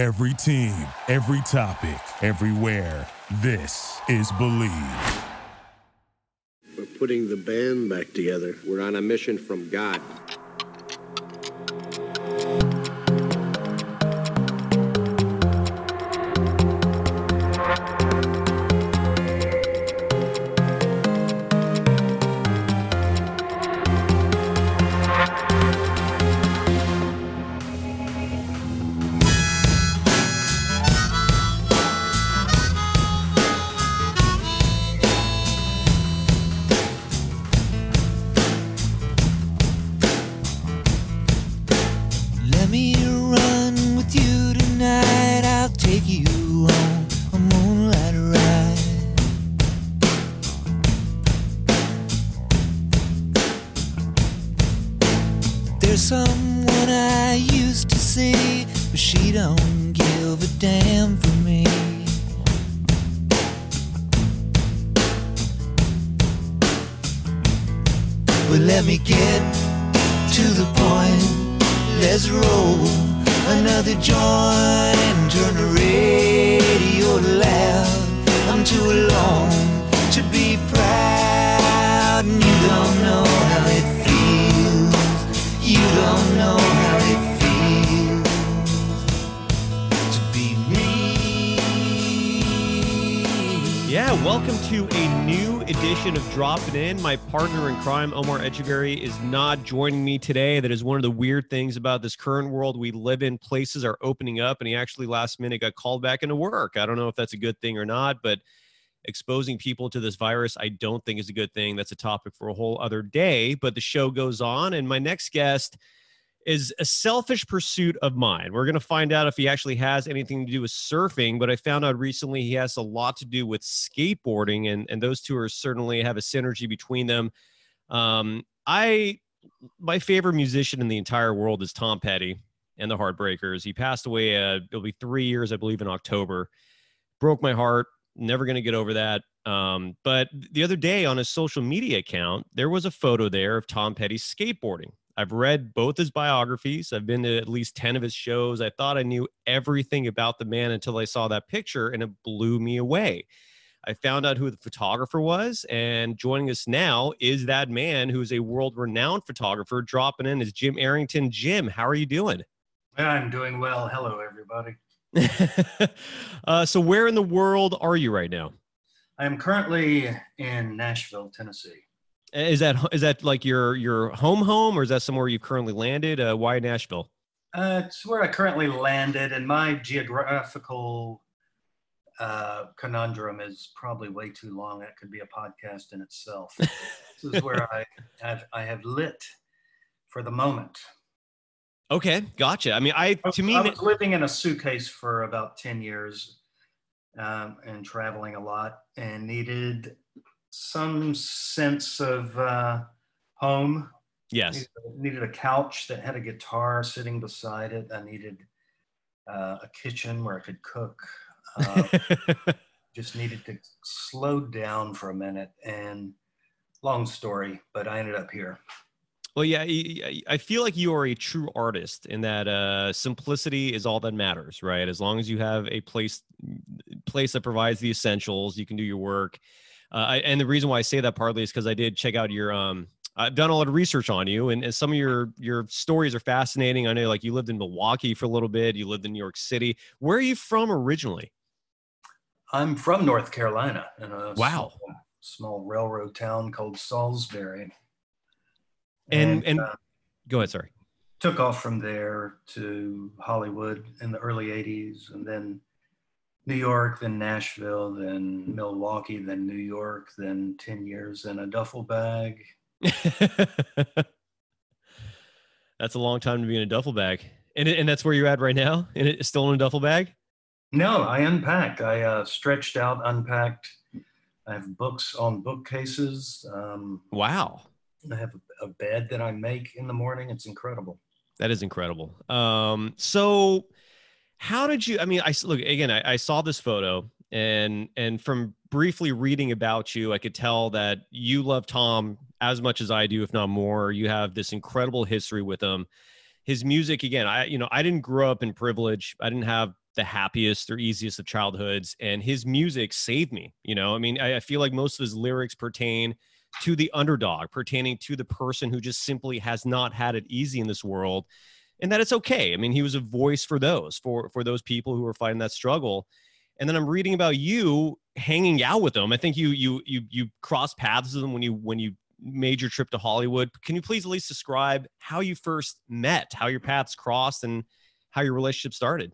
Every team, every topic, everywhere. This is Believe. We're putting the band back together. We're on a mission from God. Welcome to a new edition of Dropping In. My partner in crime, Omar Echeverry, is not joining me today. That is one of the weird things about this current world we live in. Places are opening up, and he actually last minute got called back into work. I don't know if that's a good thing or not, but exposing people to this virus, I don't think is a good thing. That's a topic for a whole other day. But the show goes on, and my next guest is a selfish pursuit of mine. We're going to find out if he actually has anything to do with surfing, but I found out recently he has a lot to do with skateboarding, and, and those two are certainly have a synergy between them. Um, I, my favorite musician in the entire world is Tom Petty and the Heartbreakers. He passed away, uh, it'll be three years, I believe, in October. Broke my heart. Never going to get over that. Um, but the other day on his social media account, there was a photo there of Tom Petty skateboarding. I've read both his biographies. I've been to at least 10 of his shows. I thought I knew everything about the man until I saw that picture and it blew me away. I found out who the photographer was, and joining us now is that man who's a world renowned photographer. Dropping in is Jim Arrington. Jim, how are you doing? I'm doing well. Hello, everybody. uh, so, where in the world are you right now? I am currently in Nashville, Tennessee. Is that is that like your your home home, or is that somewhere you've currently landed? Uh, why Nashville? Uh, it's where I currently landed, and my geographical uh, conundrum is probably way too long. That could be a podcast in itself. this is where I have I have lit for the moment. Okay, gotcha. I mean, I I to was- me, I was living in a suitcase for about 10 years um, and traveling a lot and needed some sense of uh, home. yes, Needed, needed a couch that had a guitar sitting beside it. I needed uh, a kitchen where I could cook. Uh, just needed to slow down for a minute. And long story, but I ended up here. Well, yeah, I feel like you are a true artist in that uh, simplicity is all that matters, right? As long as you have a place place that provides the essentials, you can do your work. Uh, I, and the reason why I say that partly is because I did check out your. Um, I've done a lot of research on you, and, and some of your your stories are fascinating. I know, like you lived in Milwaukee for a little bit, you lived in New York City. Where are you from originally? I'm from North Carolina in a Wow. small, small railroad town called Salisbury. And- and- uh, Go ahead, sorry. took off from there to Hollywood in the early 80s and then New York, then Nashville, then Milwaukee, then New York, then 10 years in a duffel bag. that's a long time to be in a duffel bag, and and that's where you're at right now, and it's still in a duffel bag. No, I unpacked. I uh, stretched out, unpacked. I have books on bookcases. Um, Wow. I have a bed that I make in the morning. It's incredible. That is incredible. Um, so how did you, I mean, I look again, I, I saw this photo and, and from briefly reading about you, I could tell that you love Tom as much as I do, if not more. You have this incredible history with him. His music, again, I, you know, I didn't grow up in privilege. I didn't have the happiest or easiest of childhoods, and his music saved me. You know, I mean, I, I feel like most of his lyrics pertain to the underdog, pertaining to the person who just simply has not had it easy in this world, and that it's okay. I mean, he was a voice for those, for for those people who are fighting that struggle. And then I'm reading about you hanging out with them. I think you you you you crossed paths with them when you when you made your trip to Hollywood. Can you please at least describe how you first met, how your paths crossed, and how your relationship started?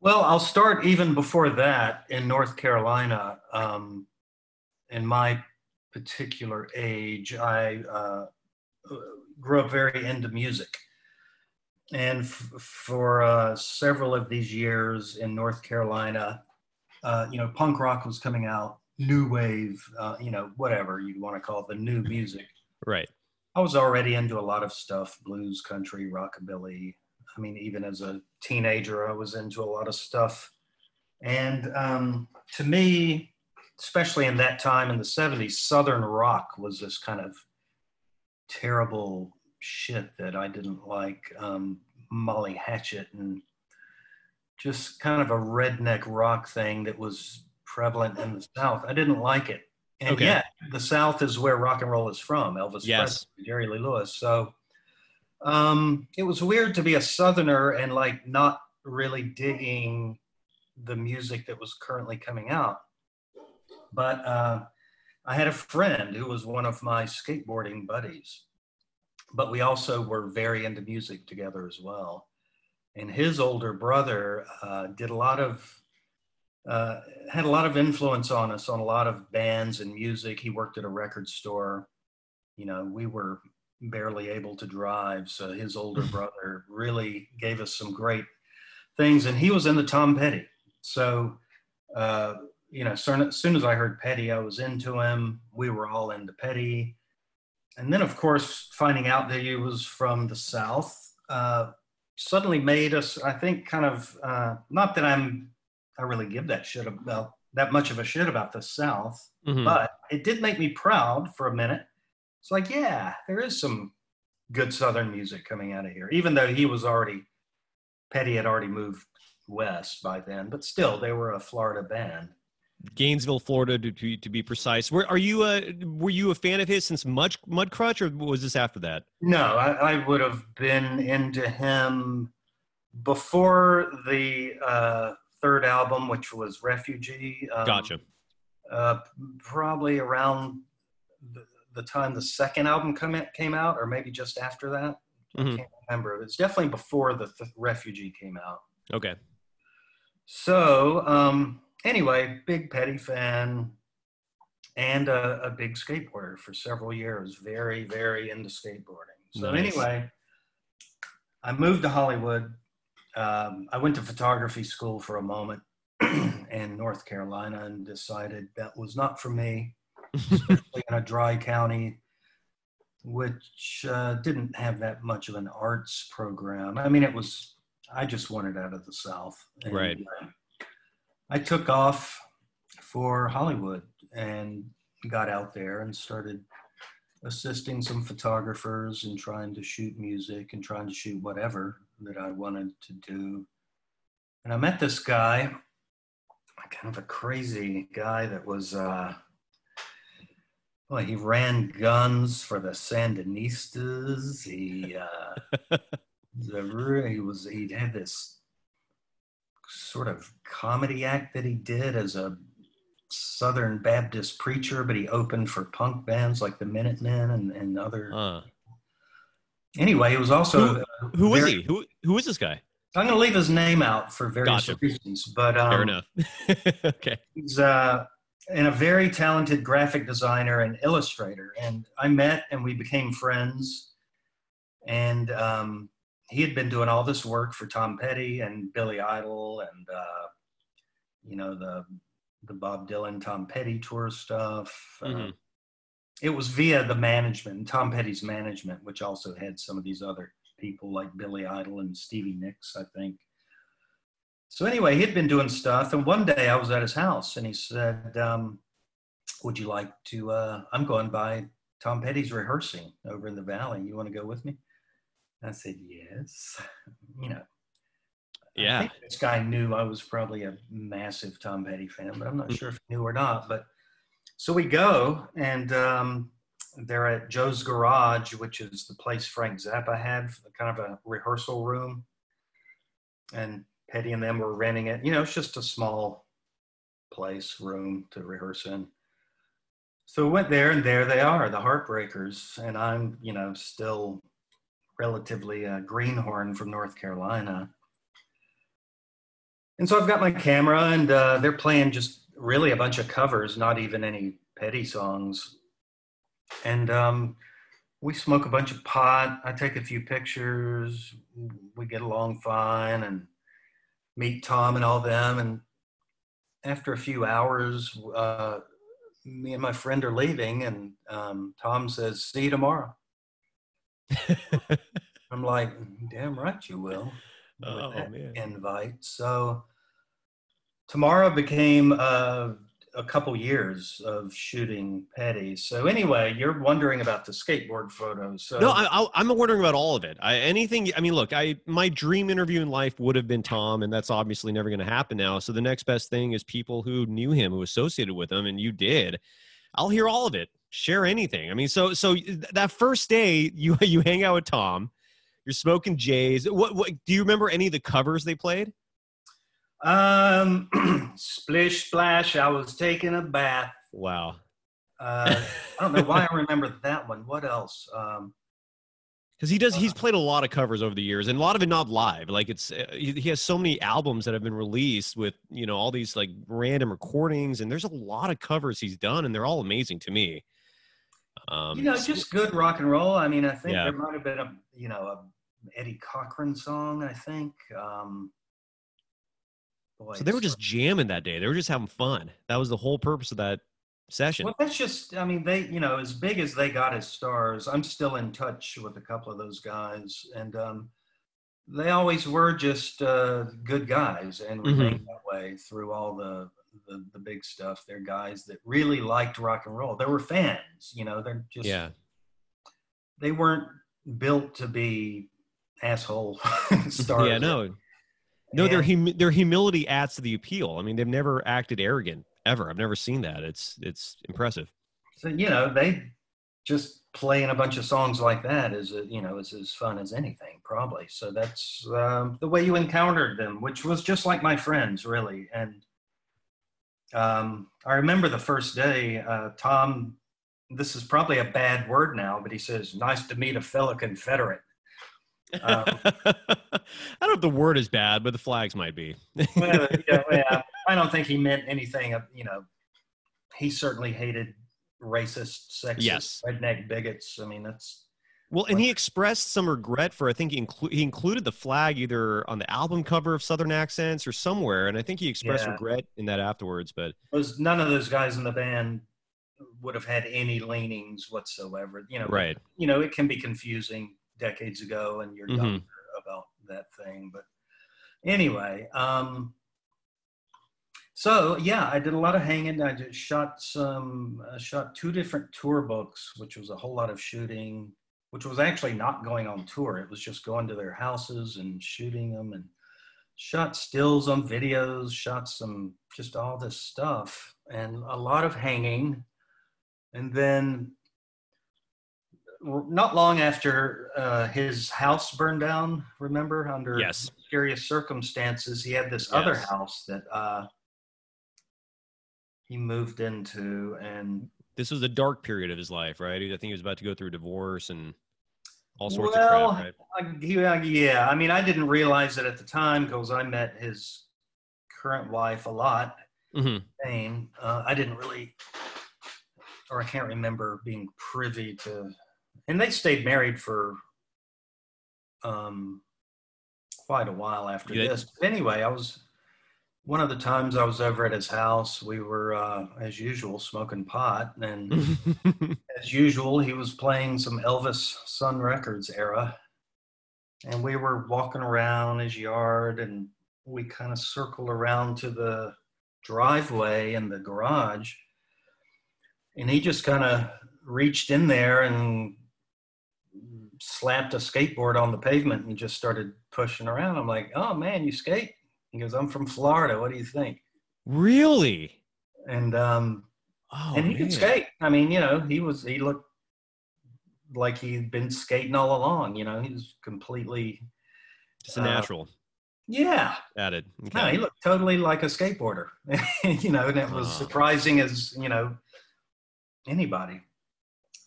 Well, I'll start even before that in North Carolina. Um, in my particular age, I uh, grew up very into music. And f- for uh, several of these years in North Carolina, uh, you know, punk rock was coming out, new wave, uh, you know, whatever you want to call it, the new music. Right. I was already into a lot of stuff blues, country, rockabilly. I mean, even as a teenager, I was into a lot of stuff. And um, to me, especially in that time in the 70s, Southern rock was this kind of terrible shit that I didn't like. Um, Molly Hatchet and just kind of a redneck rock thing that was prevalent in the South. I didn't like it. And Okay. yet, the South is where rock and roll is from. Elvis Yes. Presley, Jerry Lee Lewis. So um, it was weird to be a Southerner and like not really digging the music that was currently coming out. But uh, I had a friend who was one of my skateboarding buddies, but we also were very into music together as well. And his older brother uh, did a lot of uh, had a lot of influence on us on a lot of bands and music. He worked at a record store. You know, we were barely able to drive, so his older brother really gave us some great things. And he was in the Tom Petty. So, uh, you know, as soon as I heard Petty, I was into him. We were all into Petty. And then, of course, finding out that he was from the South uh, suddenly made us, I think, kind of, uh, not that I'm I really give that shit about that much of a shit about the South, Mhm. but it did make me proud for a minute. It's like, yeah, there is some good Southern music coming out of here, even though he was already Petty had already moved west by then, but still they were a Florida band. Gainesville, Florida, to, to, to be precise. Were, are you a were you a fan of his since Mud Mudcrutch, or was this after that? No, I, I would have been into him before the uh, third album, which was Refugee. Um, Gotcha. uh, probably around the, the time the second album come came out, or maybe just after that. Mhm. I can't remember. It's definitely before the th- Refugee came out. Okay. So um, anyway, big Petty fan and a, a big skateboarder for several years. Very, very into skateboarding. So Nice. anyway, I moved to Hollywood. Um, I went to photography school for a moment in North Carolina and decided that was not for me, especially in a dry county, which uh, didn't have that much of an arts program. I mean, it was, I just wanted out of the South. And, Right. uh, I took off for Hollywood and got out there and started assisting some photographers and trying to shoot music and trying to shoot whatever that I wanted to do. And I met this guy, kind of a crazy guy that was, uh, well, he ran guns for the Sandinistas. He, uh, he was, he had this sort of comedy act that he did as a Southern Baptist preacher, but he opened for punk bands like the Minutemen and, and other. Uh, Anyway, he was also who was very- he? Who who is this guy? I'm going to leave his name out for various Gotcha. reasons, but um, Fair enough. okay. he's uh, and a very talented graphic designer and illustrator. And I met and we became friends. And um, he had been doing all this work for Tom Petty and Billy Idol and uh, you know the the Bob Dylan Tom Petty tour stuff. Uh, Mhm. it was via the management, Tom Petty's management, which also had some of these other people like Billy Idol and Stevie Nicks, I think. So anyway, he'd been doing stuff, and one day I was at his house, and he said, um, "Would you like to? Uh, I'm going by Tom Petty's rehearsing over in the valley. You want to go with me?" I said, "Yes." You know, Yeah. this guy knew I was probably a massive Tom Petty fan, but I'm not sure if he knew or not. But so we go, and um, they're at Joe's Garage, which is the place Frank Zappa had, for kind of a rehearsal room. And Petty and them were renting it. You know, it's just a small place, room to rehearse in. So we went there, and there they are, the Heartbreakers. And I'm, you know, still relatively a greenhorn from North Carolina. And so I've got my camera, and uh, they're playing just really a bunch of covers, not even any Petty songs. And um, we smoke a bunch of pot. I take a few pictures. We get along fine, and meet Tom and all them. And after a few hours, uh, me and my friend are leaving, and um, Tom says, "See you tomorrow." I'm like, "Damn right you will." Oh, man. invite. So tomorrow became uh, a couple years of shooting Petty. So anyway, you're wondering about the skateboard photos. So No, I, I, I'm wondering about all of it. I, anything. I mean, look, I my dream interview in life would have been Tom, and that's obviously never going to happen now. So the next best thing is people who knew him, who associated with him, and you did. I'll hear all of it. Share anything. I mean, so so that first day you you hang out with Tom, you're smoking J's. What what do you remember any of the covers they played? um, splish splash. I was taking a bath. Wow. Uh, I don't know why I remember that one. What else? Um, because he does he's played a lot of covers over the years and a lot of it not live like it's uh, he has so many albums that have been released with you know all these like random recordings and there's a lot of covers he's done and they're all amazing to me um you know, just good rock and roll. I mean, I think Yeah. there might have been a you know a Eddie Cochran song. I think. Um, boy, so they were just jamming that day they were just having fun that was the whole purpose of that session Well, that's just, I mean, they, you know, as big as they got as stars, I'm still in touch with a couple of those guys. And um, they always were just uh, good guys and Mm-hmm. remained that way through all the, the, the big stuff. They're guys that really liked rock and roll. They were fans, you know, they're just, yeah they weren't built to be asshole stars. yeah no no their hum- their humility adds to the appeal i mean they've never acted arrogant ever i've never seen that it's it's impressive So you know, they just playing a bunch of songs like that is uh, you know is as fun as anything probably. So that's um, the way you encountered them, which was just like my friends really. And um, I remember the first day, uh, Tom. This is probably a bad word now, but he says, "Nice to meet a fellow Confederate." Um, i don't know if the word is bad but the flags might be well, yeah, yeah, I don't think he meant anything. Of, you know, he certainly hated racist, sexist, Yes. redneck bigots. I mean, that's Well, and he expressed some regret for I think he, inclu- he included the flag either on the album cover of Southern Accents or somewhere, and I think he expressed Yeah. regret in that afterwards. But those none of those guys in the band would have had any leanings whatsoever. You know, right, You know, it can be confusing decades ago, and you're Mhm. younger about that thing. But anyway, um, so yeah, I did a lot of hanging. I just shot some, uh, shot two different tour books, which was a whole lot of shooting. Which was actually not going on tour. It was just going to their houses and shooting them and shot stills on videos, shot some just all this stuff and a lot of hanging. And then not long after uh, his house burned down, remember, under Yes. mysterious circumstances, he had this other house that uh, he moved into. And this was a dark period of his life, right? I think he was about to go through a divorce and all sorts Well, of crap. Right? I, yeah, I mean, I didn't realize it at the time because I met his current wife a lot. hmm uh, I didn't really, or I can't remember being privy to, and they stayed married for um, quite a while after Yeah. this. But anyway, I was one of the times I was over at his house. We were, uh, as usual, smoking pot, and as usual, he was playing some Elvis Sun Records era, and we were walking around his yard, and we kind of circled around to the driveway and the garage, and he just kind of reached in there and slapped a skateboard on the pavement and just started pushing around. I'm like, oh man, you skate? He goes, I'm from Florida. What do you think? Really? And um, Oh, and he man. could skate. I mean, you know, he was he looked like he'd been skating all along. You know, he was completely Just a uh, natural yeah. added. No, he looked totally like a skateboarder. you know, and it was Wow. surprising as you know anybody.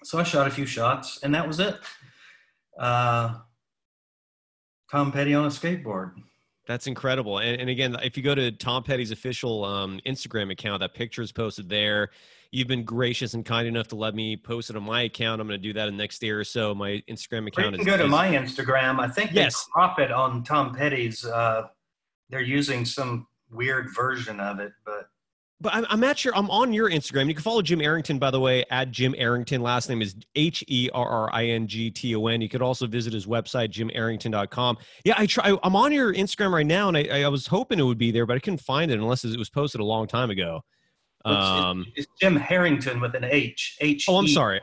So I shot a few shots, and that was it. Uh, Tom Petty on a skateboard. That's incredible. And, and again, if you go to Tom Petty's official um, Instagram account, that picture is posted there. You've been gracious and kind enough to let me post it on my account. I'm going to do that in the next year or so. My Instagram Or you account can is go to my Instagram. I think they Yes. crop it on Tom Petty's. Uh, they're using some weird version of it, but But I'm, I'm not sure. I'm on your Instagram. You can follow Jim Arrington, by the way, at Jim Arrington. Last name is H E R R I N G T O N. You could also visit his website, jimarrington.com. Yeah, I try. I'm on your Instagram right now, and I, I was hoping it would be there, but I couldn't find it unless it was posted a long time ago. it's, Um, it's Jim Herrington with an H. H. oh, I'm sorry.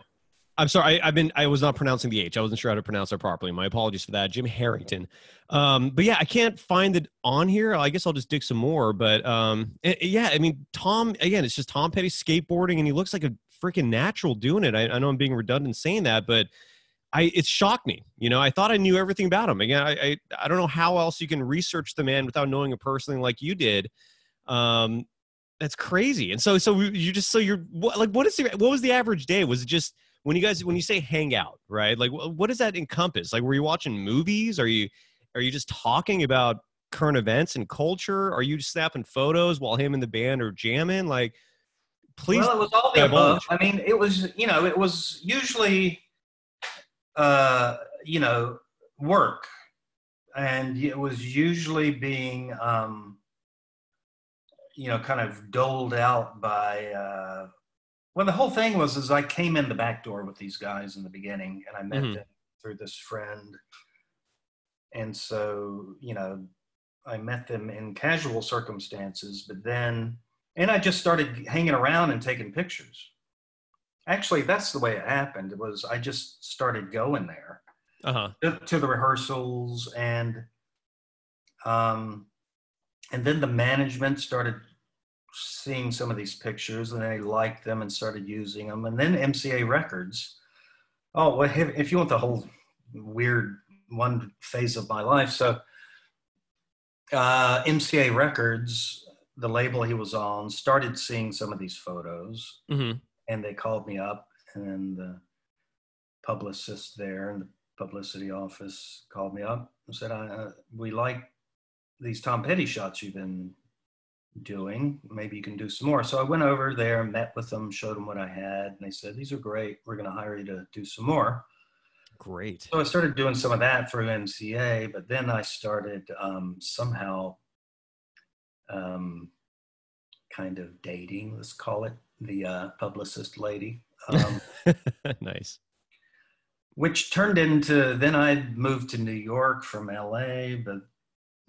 I'm sorry. I, I've been. I was not pronouncing the H. I wasn't sure how to pronounce it properly. My apologies for that, Jim Herrington. Um, but yeah, I can't find it on here. I guess I'll just dig some more. But um, eh, eh, yeah, I mean, Tom. Again, it's just Tom Petty skateboarding, and he looks like a freaking natural doing it. I, I know I'm being redundant saying that, but I it shocked me. You know, I thought I knew everything about him. Again, I I, I don't know how else you can research the man without knowing him personally like you did. Um, that's crazy. And so so you just so you're what, like what is the what was the average day? Was it just when you guys when you say hang out, right? Like wh- what does that encompass? Like were you watching movies? Are you are you just talking about current events and culture? Are you snapping photos while him and the band are jamming? Like please Well, it was all the above. I mean, it was you know, it was usually, uh, you know, work, and it was usually being, um, you know, kind of doled out by. Uh, well, the whole thing was is I came in the back door with these guys in the beginning, and I met Mhm. them through this friend, and so you know, I met them in casual circumstances, but then and I just started hanging around and taking pictures. Actually, that's the way it happened. It was I just started going there uh-huh. to, to the rehearsals and um, and then the management started seeing some of these pictures and they liked them and started using them. And then MCA Records. Oh, well, if, if you want the whole weird one phase of my life, so uh, MCA Records, the label he was on, started seeing some of these photos hmm and they called me up and the publicist there in the publicity office called me up and said I, uh, we like these tom petty shots you've been doing maybe you can do some more so i went over there met with them showed them what i had and they said these are great we're going to hire you to do some more Great. so I started doing some of that through MCA, but then I started um, somehow um, kind of dating, let's call it, the uh, publicist lady, um, nice. which turned into then I moved to New York from LA, but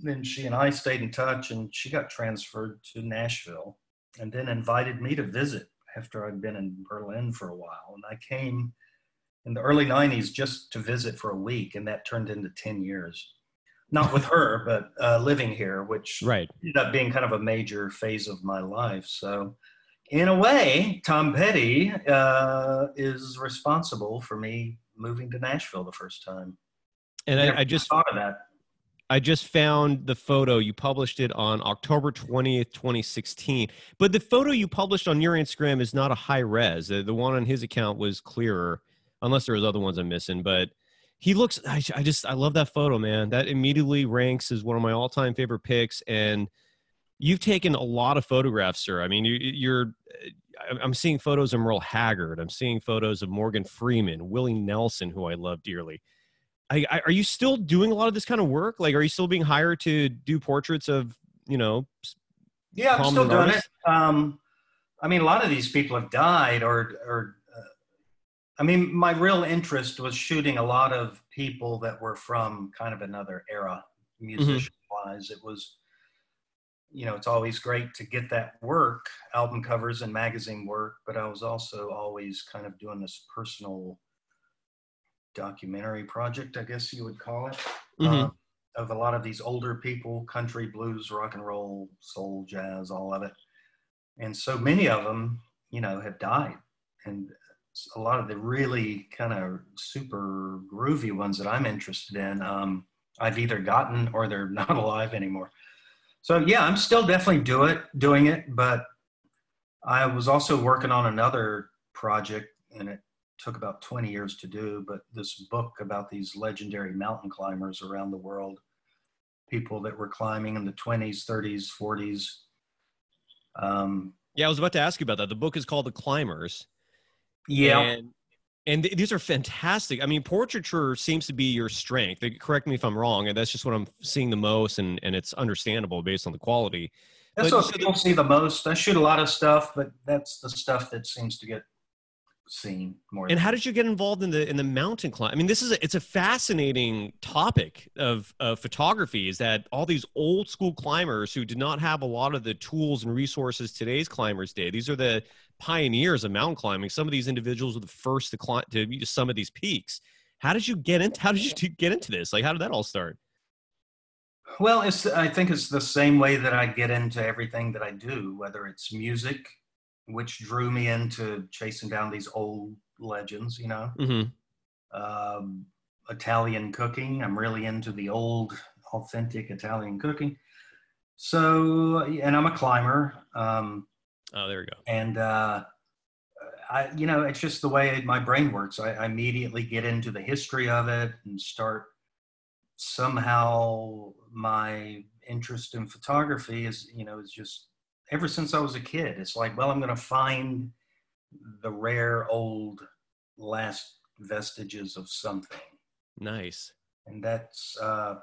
then she and I stayed in touch and she got transferred to Nashville and then invited me to visit after I'd been in Berlin for a while. And I came in the early 90s just to visit for a week, and that turned into 10 years. Not with her, but uh, living here, which Right. ended up being kind of a major phase of my life. So, in a way, Tom Petty uh, is responsible for me moving to Nashville the first time. And Never I, I just thought of that. I just found the photo. You published it on October 20th, 2016. But the photo you published on your Instagram is not a high res. The, one on his account was clearer, unless there was other ones I'm missing. But he looks, I, I just, I love that photo, man. That immediately ranks as one of my all time favorite pics. And you've taken a lot of photographs, sir. I mean, you, you're, uh, I'm- I'm seeing photos of Merle Haggard. I'm seeing photos of Morgan Freeman, Willie Nelson, who I love dearly. I, I, are you still doing a lot of this kind of work? Like, are you still being hired to do portraits of, you know, Yeah, I'm still doing artists? it. Um, I mean, a lot of these people have died, or, or uh, I mean, my real interest was shooting a lot of people that were from kind of another era, musician wise. It was, you know, it's always great to get that work, album covers and magazine work, but I was also always kind of doing this personal documentary project, I guess you would call it, Mhm. uh, of a lot of these older people, country, blues, rock and roll, soul, jazz, all of it. And so many of them, you know, have died. And a lot of the really kind of super groovy ones that I'm interested in, um, I've either gotten or they're not alive anymore. So yeah, I'm still definitely do it, doing it, but I was also working on another project and it took about 20 years to do, but this book about these legendary mountain climbers around the world, people that were climbing in the 20s, 30s, 40s. Um, Yeah, I was about to ask you about that. The book is called The Climbers. yeah. And, and th- these are fantastic. I mean, portraiture seems to be your strength. Correct me if I'm wrong, and that's just what I'm seeing the most, and, and it's understandable based on the quality. That's But what so the- people see the most. I shoot a lot of stuff, but that's the stuff that seems to get seen more. And how did you get involved in the in the mountain climb? I mean, this is a, it's a fascinating topic of, of photography. Is that all these old school climbers who did not have a lot of the tools and resources today's climbers did? These are the pioneers of mountain climbing. Some of these individuals were the first to climb to some of these peaks. How did you get into? How did you get into this? Like, how did that all start? Well, it's I think it's the same way that I get into everything that I do, whether it's music, which drew me into chasing down these old legends, you know, Mm-hmm. um, Italian cooking. I'm really into the old, authentic Italian cooking. So, and I'm a climber. Um, Oh, there we go. and uh, I, you know, it's just the way my brain works. I, I immediately get into the history of it and start somehow my interest in photography is, you know, is just ever since I was a kid. It's like, well, I'm going to find the rare old last vestiges of something, Nice. and that's. Uh,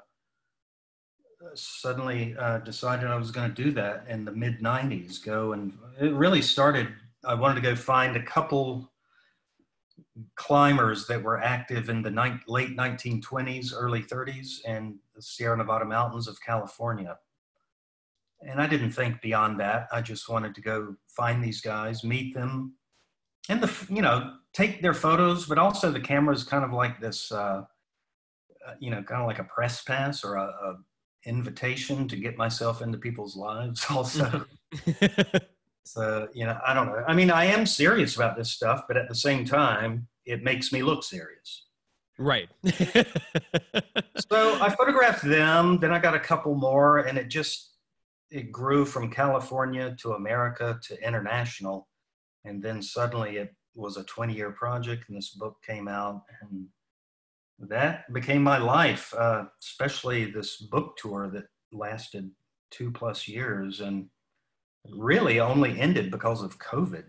suddenly uh, decided I was going to do that in the mid 90s. Go and it really started. I wanted to go find a couple climbers that were active in the ni- late 1920s, early 30s, and the Sierra Nevada mountains of California. And I didn't think beyond that. I just wanted to go find these guys, meet them, and the you know take their photos, but also the camera is kind of like this. Uh, uh, you know, kind of like a press pass or a, a invitation to get myself into people's lives also so you know i don't know i mean i am serious about this stuff but at the same time it makes me look serious right. so i photographed them then i got a couple more and it just it grew from california to america to international and then suddenly it was a 20 year project and this book came out and that became my life, uh, especially this book tour that lasted two plus years and really only ended because of COVID.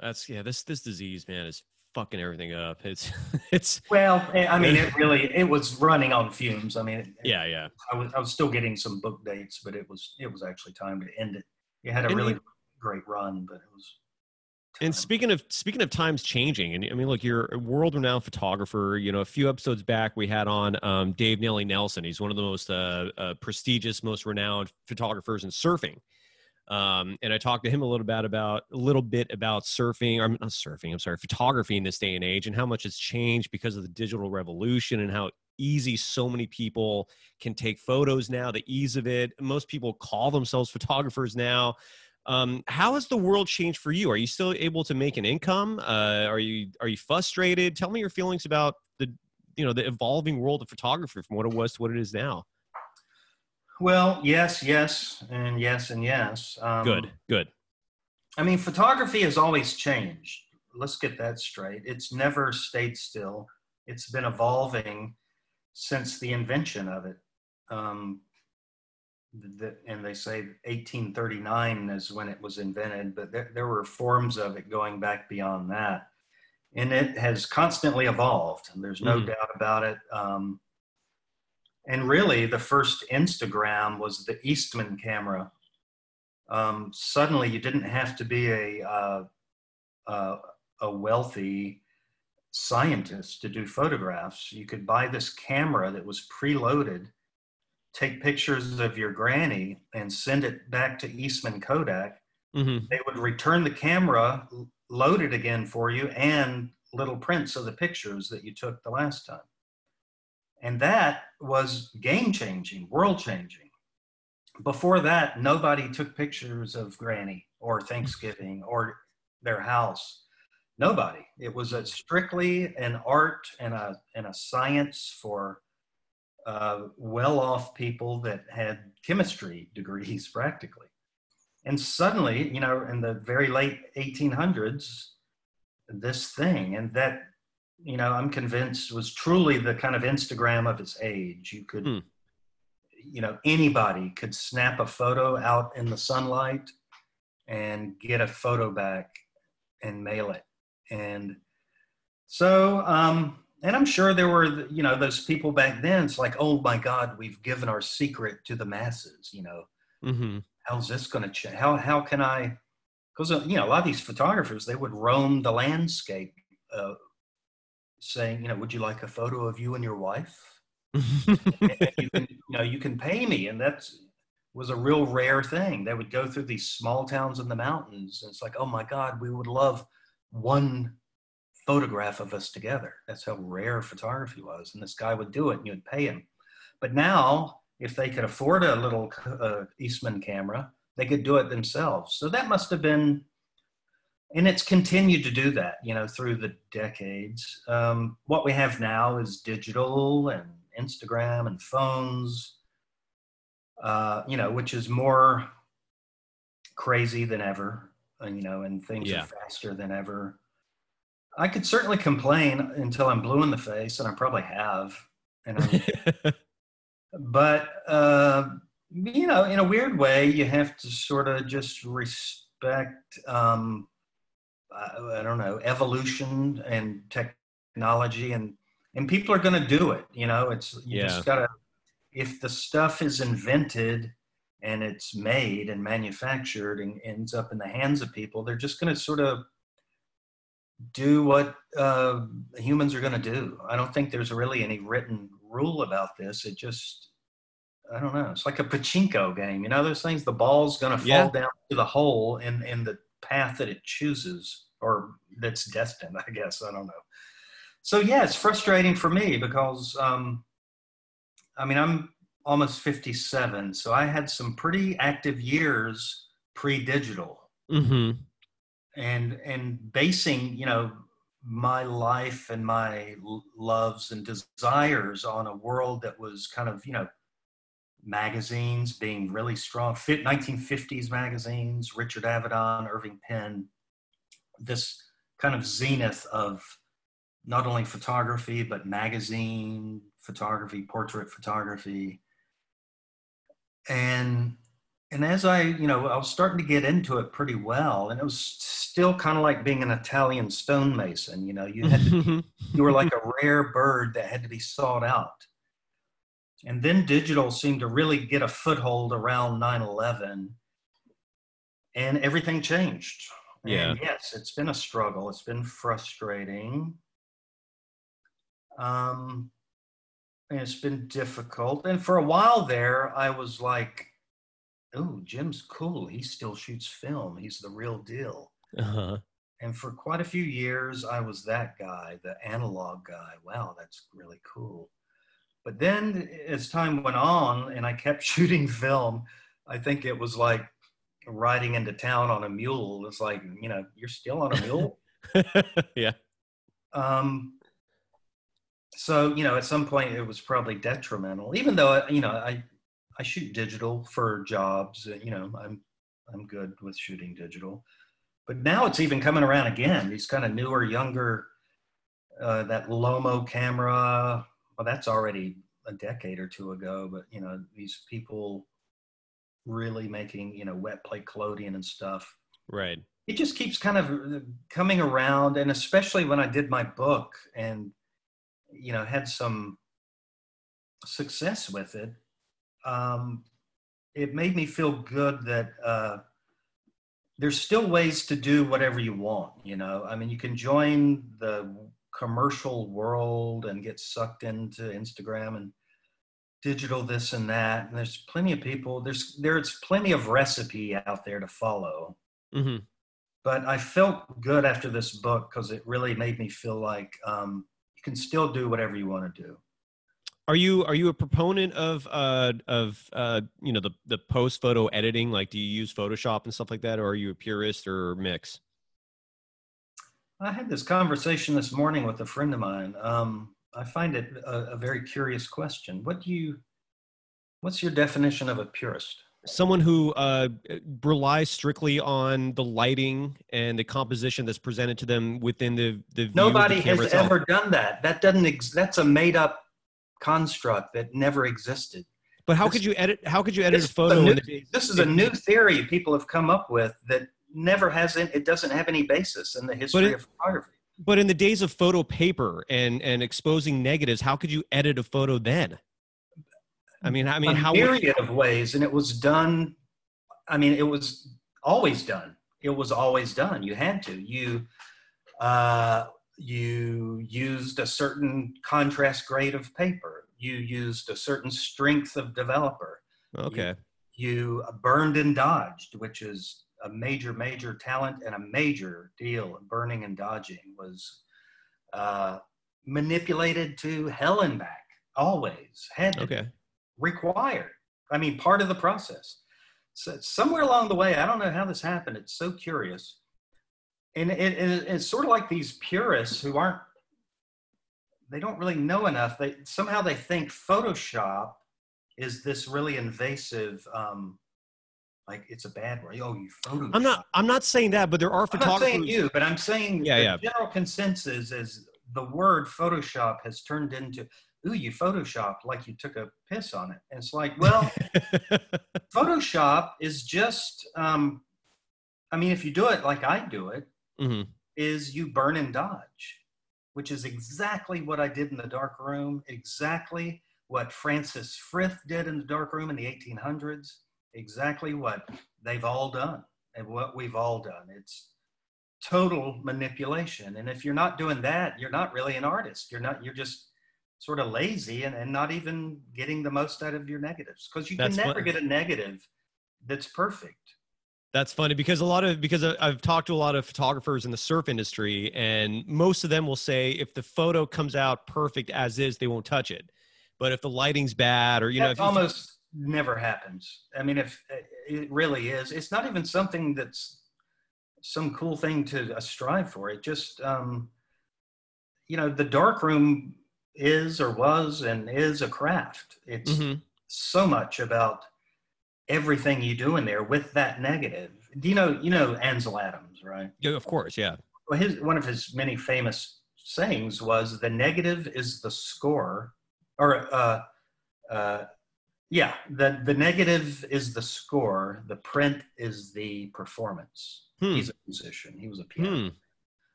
That's yeah. This this disease, man, is fucking everything up. It's it's Well, I mean, it really it was running on fumes. I mean, it, yeah, yeah. I was I was still getting some book dates, but it was it was actually time to end it. It had a And really you- great run, but it was. And speaking of speaking of times changing, and I mean, look, you're a world-renowned photographer. You know, a few episodes back, we had on um, Dave Nelly Nelson. He's one of the most uh, uh, prestigious, most renowned photographers in surfing. Um, and I talked to him a little bit about a little bit about surfing, I'm not surfing. I'm sorry, photography in this day and age, and how much it's changed because of the digital revolution, and how easy so many people can take photos now. The ease of it. Most people call themselves photographers now. Um, how has the world changed for you? Are you still able to make an income? Uh, are you are you frustrated? Tell me your feelings about the you know the evolving world of photography from what it was to what it is now. Well, yes, yes, and yes, and yes. Um, Good, good. I mean, photography has always changed. Let's get that straight. It's never stayed still. It's been evolving since the invention of it. Um, the, and they say 1839 is when it was invented, but there, there were forms of it going back beyond that. And it has constantly evolved. And there's no Mhm. doubt about it. Um, and really, the first Instagram was the Eastman camera um, suddenly you didn't have to be a uh, uh, a wealthy scientist to do photographs. You could buy this camera that was preloaded, take pictures of your granny, and send it back to Eastman Kodak. hmm They would return the camera, load it again for you, and little prints of the pictures that you took the last time. And that was game changing, world changing. Before that, nobody took pictures of Granny or Thanksgiving or their house. Nobody. It was a strictly an art and a and a science for uh, well-off people that had chemistry degrees practically. And suddenly, you know, in the very late 1800s, this thing, and that, you know, I'm convinced was truly the kind of Instagram of its age. You could, Hmm. you know, anybody could snap a photo out in the sunlight and get a photo back and mail it. And so, um, and I'm sure there were, you know, those people back then. It's like, oh my God, we've given our secret to the masses. You know, mm-hmm. how's this going to change? How how can I? Because you know, a lot of these photographers they would roam the landscape, uh, saying, you know, would you like a photo of you and your wife? And you can, you know, you can pay me, and that's was a real rare thing. They would go through these small towns in the mountains, and it's like, oh my God, we would love one photograph of us together. That's how rare photography was, and this guy would do it, and you'd pay him. But now, if they could afford a little uh, Eastman camera, they could do it themselves. So that must have been, and it's continued to do that, you know, through the decades. Um, what we have now is digital and Instagram and phones, uh, you know, which is more crazy than ever, uh, you know, and things Yeah. are faster than ever. I could certainly complain until I'm blue in the face, and I probably have. And but uh, you know in a weird way you have to sort of just respect um, I, I don't know evolution and technology and and people are going to do it you know? It's you Yeah. just gotta if the stuff is invented and it's made and manufactured and ends up in the hands of people they're just going to sort of do what uh, humans are going to do. I don't think there's really any written rule about this. It just i don't know. It's like a pachinko game you know those things? The ball's going to fall Yeah. down to the hole in in the path that it chooses or that's destined i guess i don't know. So yeah it's frustrating for me because um i mean i'm almost 57 so i had some pretty active years pre-digital. Hmm and and basing you know my life and my loves and desires on a world that was kind of you know magazines being really strong fit 1950s magazines richard avedon irving penn this kind of zenith of not only photography but magazine photography portrait photography and and as I, you know, I was starting to get into it pretty well, and it was still kind of like being an Italian stonemason. You know, you had to, you were like a rare bird that had to be sought out. And then digital seemed to really get a foothold around 9/11, and everything changed. Yeah. And yes, it's been a struggle. It's been frustrating. Um, and it's been difficult. And for a while there, I was like, oh, Jim's cool. He still shoots film. He's the real deal. uh-huh. And for quite a few years, I was that guy, the analog guy. Wow, that's really cool. But then as time went on and I kept shooting film, I think it was like riding into town on a mule. It's like, you know, you're still on a mule. yeah. um, so, you know, at some point it was probably detrimental, even though, you know, I, I shoot digital for jobs. uh, You know, I'm I'm good with shooting digital, but now it's even coming around again. These kind of newer, younger, uh, that Lomo camera. Well, that's already a decade or two ago. But you know, these people really making you know wet plate collodion and stuff. Right. It just keeps kind of uh, coming around, and especially when I did my book and you know had some success with it um, it made me feel good that uh, there's still ways to do whatever you want. You know, I mean, you can join the commercial world and get sucked into Instagram and digital this and that. And there's plenty of people. There's there's plenty of recipe out there to follow. hmm but I felt good after this book because it really made me feel like um, you can still do whatever you want to do. Are you are you a proponent of uh of uh you know the the post photo editing? Like, do you use Photoshop and stuff like that, or are you a purist or mix? I had this conversation this morning with a friend of mine. Um, I find it a, a very curious question. What do you, what's your definition of a purist? Someone who uh, relies strictly on the lighting and the composition that's presented to them within the the. of the Nobody has itself. ever done that. That doesn't. Ex- that's a made-up construct that never existed. But how this- could you edit? How could you edit a photo? a new, this is a new theory people have come up with that never has. It it doesn't have any basis in the history it- of photography. But in the days of photo paper and and exposing negatives, how could you edit a photo then? I mean, I mean, a how? would- myriad of ways, and it was done. I mean, it was always done. It was always done. You had to. You uh, you used a certain contrast grade of paper. You used a certain strength of developer. Okay. You burned and dodged, which is a major, major talent and a major deal. Burning and dodging was uh, manipulated to hell and back. Always had be Okay. required. I mean, part of the process. So somewhere along the way, I don't know how this happened. It's so curious, and it, it- it's sort of like these purists who aren't. They don't really know enough. They somehow they think Photoshop is this really invasive. Um, like it's a bad word. Oh, you Photoshop. I'm not. I'm not saying that, but there are I'm not saying you, but I'm saying Yeah, the yeah. general consensus is the word Photoshop has turned into, ooh, you Photoshop like you took a piss on it. And it's like, well, Photoshop is just, um, I mean, if you do it like I do it, hmm is you burn and dodge, which is exactly what I did in the dark room, exactly what Francis Frith did in the dark room in the 1800s, exactly what they've all done and what we've all done. It's total manipulation. And if you're not doing that, you're not really an artist. You're not, you're just sort of lazy and, and not even getting the most out of your negatives because you can never get a negative that's perfect. That's funny because a lot of because I've talked to a lot of photographers in the surf industry, and most of them will say if the photo comes out perfect as is, they won't touch it. But if the lighting's bad, or you know, that if you, almost never happens. I mean, if it really is, it's not even something that's some cool thing to uh, strive for. It just, um, you know, the dark room is or was and is a craft. It's Mhm. so much about everything you do in there with that negative. Do you know, you know, Ansel Adams, right? Yeah, of course, yeah. well, his one of his many famous sayings was the negative is the score or uh, uh, yeah the the negative is the score the print is the performance. Hmm. he's a musician he was a pianist. Hmm.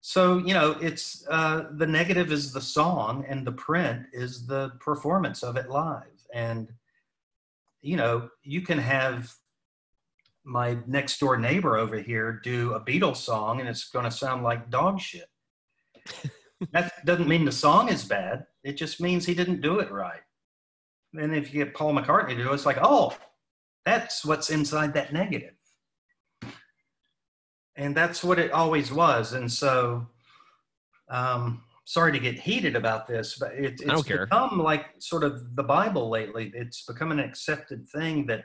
so you know it's uh, the negative is the song and the print is the performance of it live. And you know you can have my next door neighbor over here do a beatles song and it's going to sound like dog shit. That doesn't mean the song is bad it just means he didn't do it right and if you get paul mccartney to do it it's like oh that's what's inside that negative. And that's what it always was. And so um sorry to get heated about this but it, it's care. become like sort of the bible lately. It's become an accepted thing that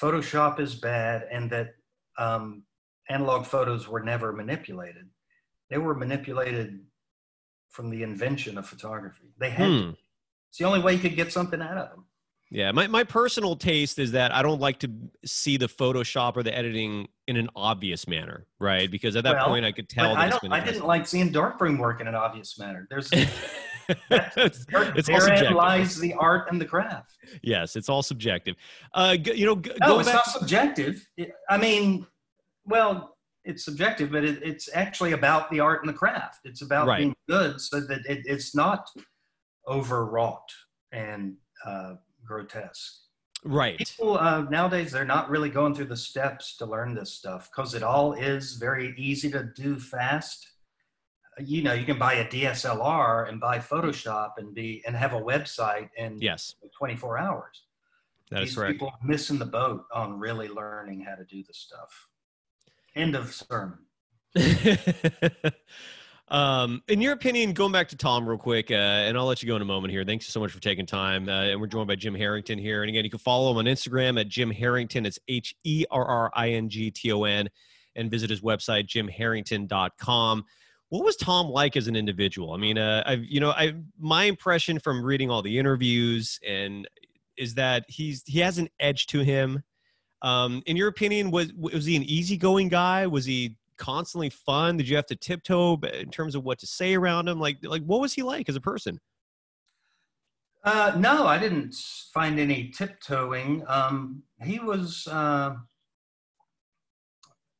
photoshop is bad and that um, analog photos were never manipulated. They were manipulated from the invention of photography. They had to. It's the only way you could get something out of them Yeah, my, my personal taste is that I don't like to see the Photoshop or the editing in an obvious manner, right? Because at that Well, point, I could tell that I don't. I didn't like seeing darkroom work in an obvious manner. There's there, it's, all subjective. lies the art and the craft. Yes, it's all subjective. Uh, you know, g- No, go it's back. not subjective. I mean, well, it's subjective, but it, it's actually about the art and the craft. It's about Right. being good, so that it, it's not overwrought and uh, grotesque. right. People uh, nowadays they're not really going through the steps to learn this stuff because it all is very easy to do fast. You know, you can buy a DSLR and buy Photoshop and be and have a website in Yes, 24 hours. that is These correct. people are missing the boat on really learning how to do this stuff. End of sermon. um, in your opinion, going back to Tom real quick, uh, and I'll let you go in a moment here. Thanks so much for taking time. Uh, and we're joined by Jim Herrington here. And again, you can follow him on Instagram at Jim Herrington. It's H E R R I N G T O N. And visit his website, jimherrington.com. What was Tom like as an individual? I mean, uh, I've, you know, I, my impression from reading all the interviews and is that he's, he has an edge to him. Um, in your opinion, was, was he an easygoing guy? Was he constantly fun? Did you have to tiptoe in terms of what to say around him? Like, like what was he like as a person? Uh, no, I didn't find any tiptoeing. Um, he was, uh,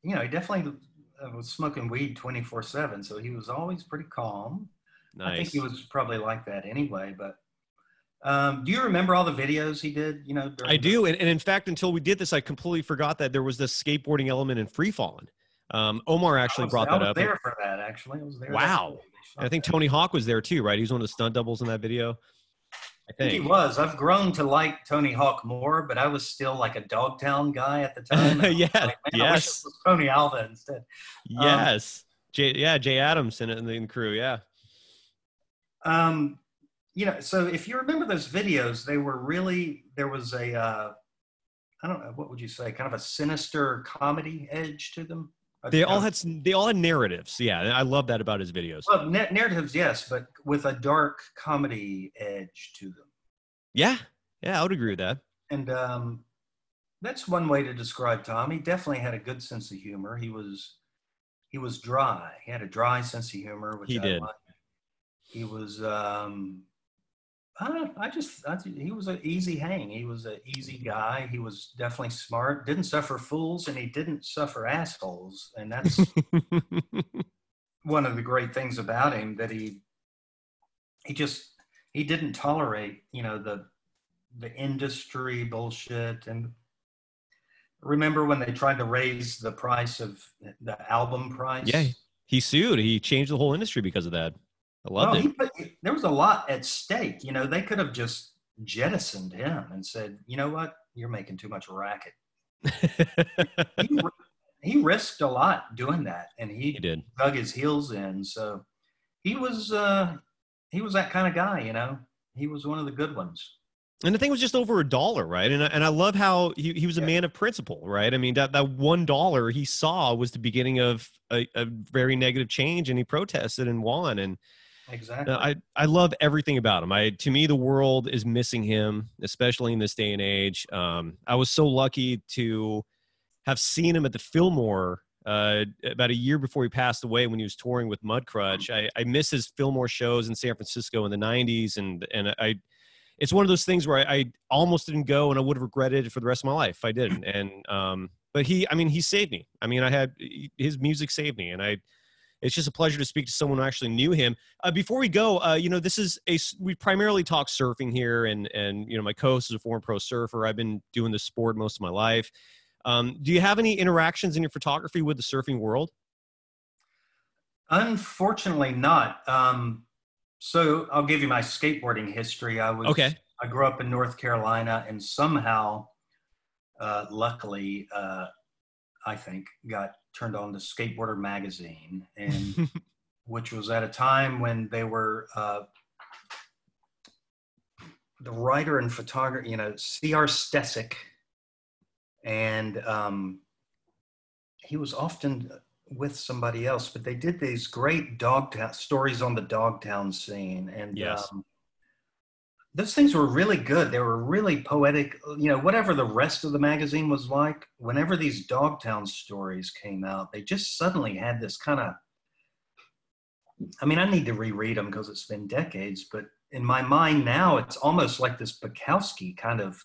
you know, he definitely uh, was smoking weed 24 7. So he was always pretty calm. Nice. I think he was probably like that anyway. But um, do you remember all the videos he did? You know, I do. And, and, in fact, until we did this, I completely forgot that there was this skateboarding element in Free Falling. Um, Omar actually was, brought that up. there for that, actually. I was there. Wow. I think Tony Hawk was there too, right? He's one of the stunt doubles in that video. I think. he was. I've grown to like Tony Hawk more, but I was still like a Dogtown guy at the time. yeah. Like, yes. Tony Alva instead. Um, yes. Um, Jay, yeah, Jay Adams in, in the crew. Yeah. Um, you know, so if you remember those videos, they were really there was a uh, I don't know what would you say, kind of a sinister comedy edge to them. They all had they all had narratives. Yeah, I love that about his videos. Well, na- narratives, yes, but with a dark comedy edge to them. Yeah, yeah, I would agree with that. And um, that's one way to describe Tom. He definitely had a good sense of humor. He was he was dry. He had a dry sense of humor, which he I did. Liked. He was um, I, I just I, he was an easy hang. He was an easy guy. He was definitely smart. Didn't suffer fools, and he didn't suffer assholes. And that's one of the great things about him that he he just he didn't tolerate you know the the industry bullshit and remember when they tried to raise the price of the album price yeah he sued he changed the whole industry because of that I loved it. Put, there was a lot at stake. You know, they could have just jettisoned him and said, you know what, you're making too much racket. he, he, risked a lot doing that, and he, he, did dug his heels in. So he was uh, he was that kind of guy. You know, he was one of the good ones. And the thing was just over a dollar, right? And and I love how he, he was a yeah. man of principle, right? I mean, that, that one dollar he saw was the beginning of a, a very negative change, and he protested and won. And Exactly. I I love everything about him. I to me the world is missing him, especially in this day and age. Um, I was so lucky to have seen him at the Fillmore uh, about a year before he passed away when he was touring with Mudcrutch. I, I miss his Fillmore shows in San Francisco in the '90s, and and I. It's one of those things where I, I almost didn't go, and I would have regretted it for the rest of my life if I didn't. And um, but he, I mean, he saved me. I mean, I had his music saved me, and I it's just a pleasure to speak to someone who actually knew him. Uh, before we go, uh, you know, this is a we primarily talk surfing here, and and you know, my co-host is a former pro surfer. I've been doing this sport most of my life. Um, do you have any interactions in your photography with the surfing world? Unfortunately, not. Um, so I'll give you my skateboarding history. I was okay. I grew up in North Carolina, and somehow, uh, luckily, uh, I think, got turned on to Skateboarder magazine, and which was at a time when they were uh, the writer and photographer, you know, C.R. Stecyk, and um, he was often with somebody else, but they did these great Dogtown stories on the Dogtown scene, and yes. Um, those things were really good. They were really poetic. You know, whatever the rest of the magazine was like, whenever these Dogtown stories came out, they just suddenly had this kind of. I mean, I need to reread them because it's been decades, but in my mind now, it's almost like this Bukowski kind of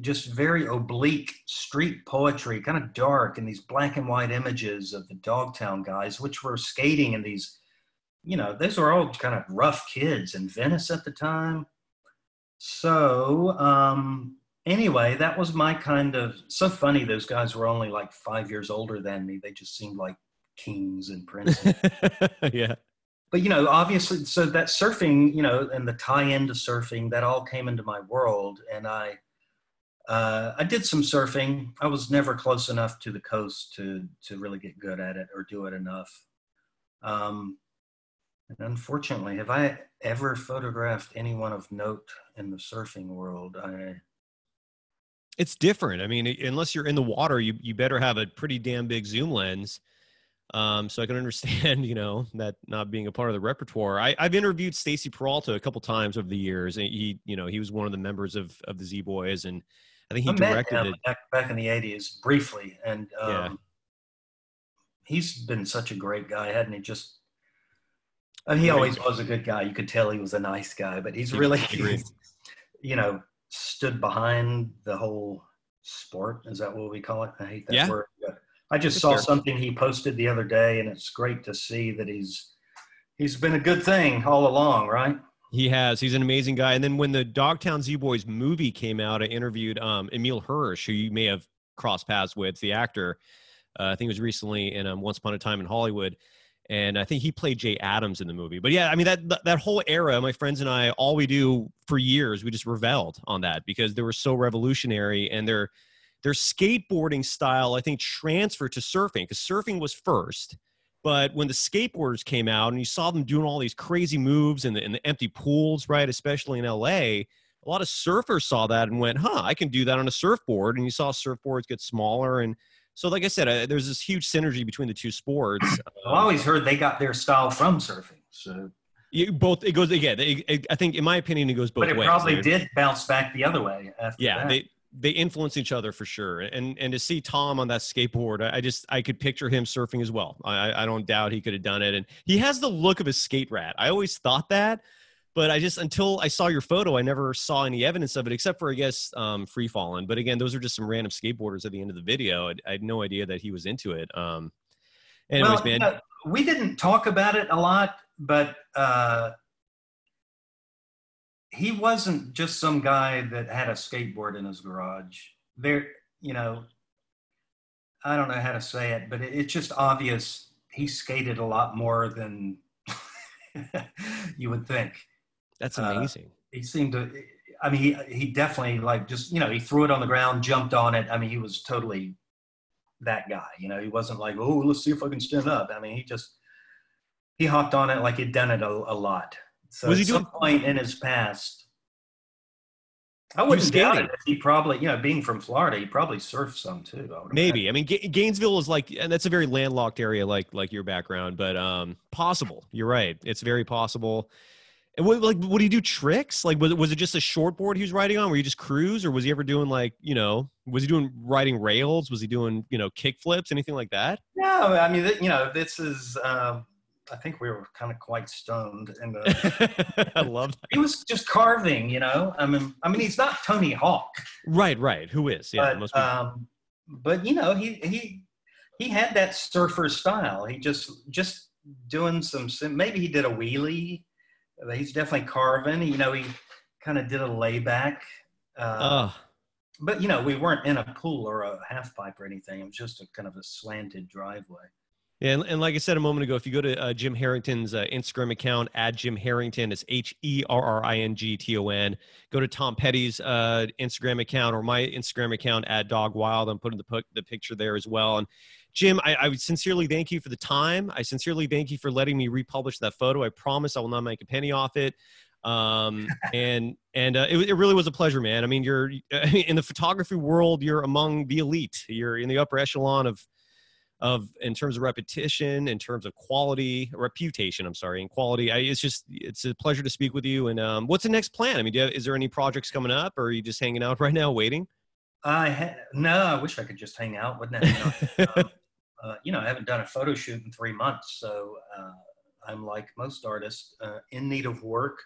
just very oblique street poetry, kind of dark, and these black and white images of the Dogtown guys, which were skating in these you know, those were all kind of rough kids in Venice at the time. So, um, anyway, that was my kind of so funny. Those guys were only like five years older than me. They just seemed like kings and princes. yeah. But, you know, obviously, so that surfing, you know, and the tie into surfing, that all came into my world. And I, Uh, I did some surfing. I was never close enough to the coast to to really get good at it or do it enough. Um, and unfortunately, have I ever photographed anyone of note in the surfing world? I It's different. I mean, unless you're in the water, you you better have a pretty damn big zoom lens. Um, so I can understand, you know, that not being a part of the repertoire. I, I've interviewed Stacy Peralta a couple times over the years, and he, you know, he was one of the members of of the Z Boys, and I think he I directed it. back, back in the 80s briefly. And um, Yeah. he's been such a great guy, hadn't he? Just, and he always was a good guy. You could tell he was a nice guy, but he's really, agreed. you know, stood behind the whole sport. Is that what we call it? I hate that Yeah. word. But I just saw something he posted the other day, and it's great to see that he's he's been a good thing all along, right? He has. He's an amazing guy. And then when the Dogtown Z Boys movie came out, I interviewed um, Emile Hirsch, who you may have crossed paths with, the actor. Uh, I think it was recently in um, Once Upon a Time in Hollywood, and I think he played Jay Adams in the movie. But yeah, I mean that that- whole era, my friends and I, all we do for years, we just reveled on that because they were so revolutionary, and their their skateboarding style, I think, transferred to surfing because surfing was first. But when the skateboarders came out and you saw them doing all these crazy moves in the, in the empty pools, right, especially in LA, a lot of surfers saw that and went, huh, I can do that on a surfboard. And you saw surfboards get smaller. And so, like I said, uh, there's this huge synergy between the two sports. I've always heard they got their style from surfing. So, You, both, it goes, again, it, it- I think, in my opinion, it goes both but it ways. probably They- did bounce back the other way after yeah that. they they influence each other for sure and and to see tom on that skateboard i I just i could picture him surfing as well i I- i don't doubt he could have done it and he has the look of a skate rat i always thought that but i just until i saw your photo i never saw any evidence of it except for i guess um free falling but again those are just some random skateboarders at the end of the video i, I had no idea that he was into it um anyways well, man know, we didn't talk about it a lot, but uh, he wasn't just some guy that had a skateboard in his garage. There, you know, I don't know how to say it, but it, it's just obvious he skated a lot more than you would think. That's uh, amazing He seemed to. I mean, he he definitely like just you know he threw it on the ground, jumped on it. I mean, he was totally that guy. You know, he wasn't like, oh, let's see if I can stand up. I mean, he just he hopped on it like he'd done it a, a lot. So Was at he some doing- point in his past, I wouldn't doubt it. He probably, you know, being from Florida, he probably surfed some too. I Maybe. I mean, Ga- Gainesville is like, and that's a very landlocked area, like like your background, but um, possible. You're right. It's very possible. And what, like, would he do tricks? Like, was it was it just a short board he was riding on? Were you just cruise, or was he ever doing like, you know, was he doing riding rails? Was he doing, you know, kick flips, anything like that? No, I mean, you know, this is. Um, I think we were kind of quite stoned, and uh, I love that. he was just carving. You know, I mean, I mean, he's not Tony Hawk. Right, right. Who is? Yeah, but um, but you know he he he had that surfer style. He just just doing some sim- maybe he did a wheelie. He's definitely carving. You know he kind of did a layback. Uh, oh, but you know we weren't in a pool or a half pipe or anything. It was just a kind of a slanted driveway. And, and like I said a moment ago, if you go to uh, Jim Herrington's uh, Instagram account at Jim Herrington, it's H E R R I N G T O N. Go to Tom Petty's uh, Instagram account or my Instagram account at Dog Wild. I'm putting the the picture there as well. And Jim, I, I would sincerely thank you for the time. I sincerely thank you for letting me republish that photo. I promise I will not make a penny off it. Um, and and uh, it, it really was a pleasure, man. I mean, you're in the photography world. You're among the elite. You're in the upper echelon of of in terms of repetition, in terms of quality, reputation. I'm sorry, and quality. I, it's just it's a pleasure to speak with you. And um, what's the next plan? I mean, do you have, is there any projects coming up, or are you just hanging out right now, waiting? I ha- no, I wish I could just hang out. Wouldn't that be? Um, uh, you know, I haven't done a photo shoot in three months, so uh, I'm like most artists uh, in need of work.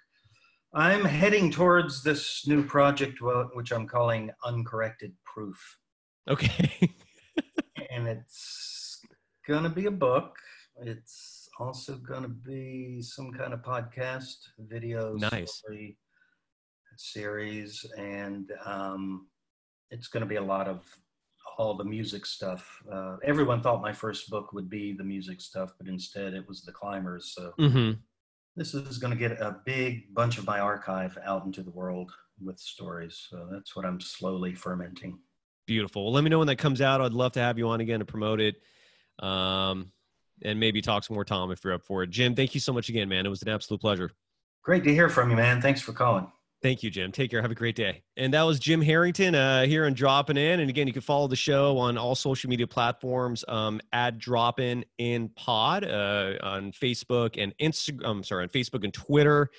I'm heading towards this new project, which I'm calling Uncorrected Proof, okay. and it's gonna be a book. It's also gonna be some kind of podcast, video, Nice. story series, and um, it's going to be a lot of all the music stuff. Uh, everyone thought my first book would be the music stuff, but instead it was the climbers. So hmm this is going to get a big bunch of my archive out into the world. with stories. So that's what I'm slowly fermenting. Beautiful. Well, let me know when that comes out. I'd love to have you on again to promote it. Um, and maybe talk some more Tom if you're up for it. Jim, thank you so much again, man. It was an absolute pleasure. Great to hear from you, man. Thanks for calling. Thank you, Jim. Take care. Have a great day. And that was Jim Herrington uh, here on Dropping In. And again, you can follow the show on all social media platforms um, at Dropping In Pod uh, on Facebook and Instagram. I'm sorry, on Facebook and Twitter.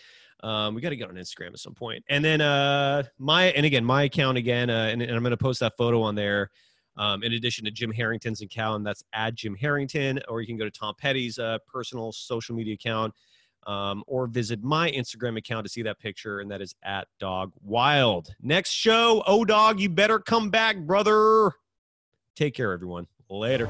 Um, we got to get on Instagram at some point. And then uh, my and again my account again, uh, and, and I'm going to post that photo on there. Um, in addition to Jim Herrington's account, that's at Jim Herrington, or you can go to Tom Petty's uh, personal social media account um, or visit my Instagram account to see that picture, and that is at Dog Wild. Next show, oh dog, you better come back, brother. Take care, everyone. Later.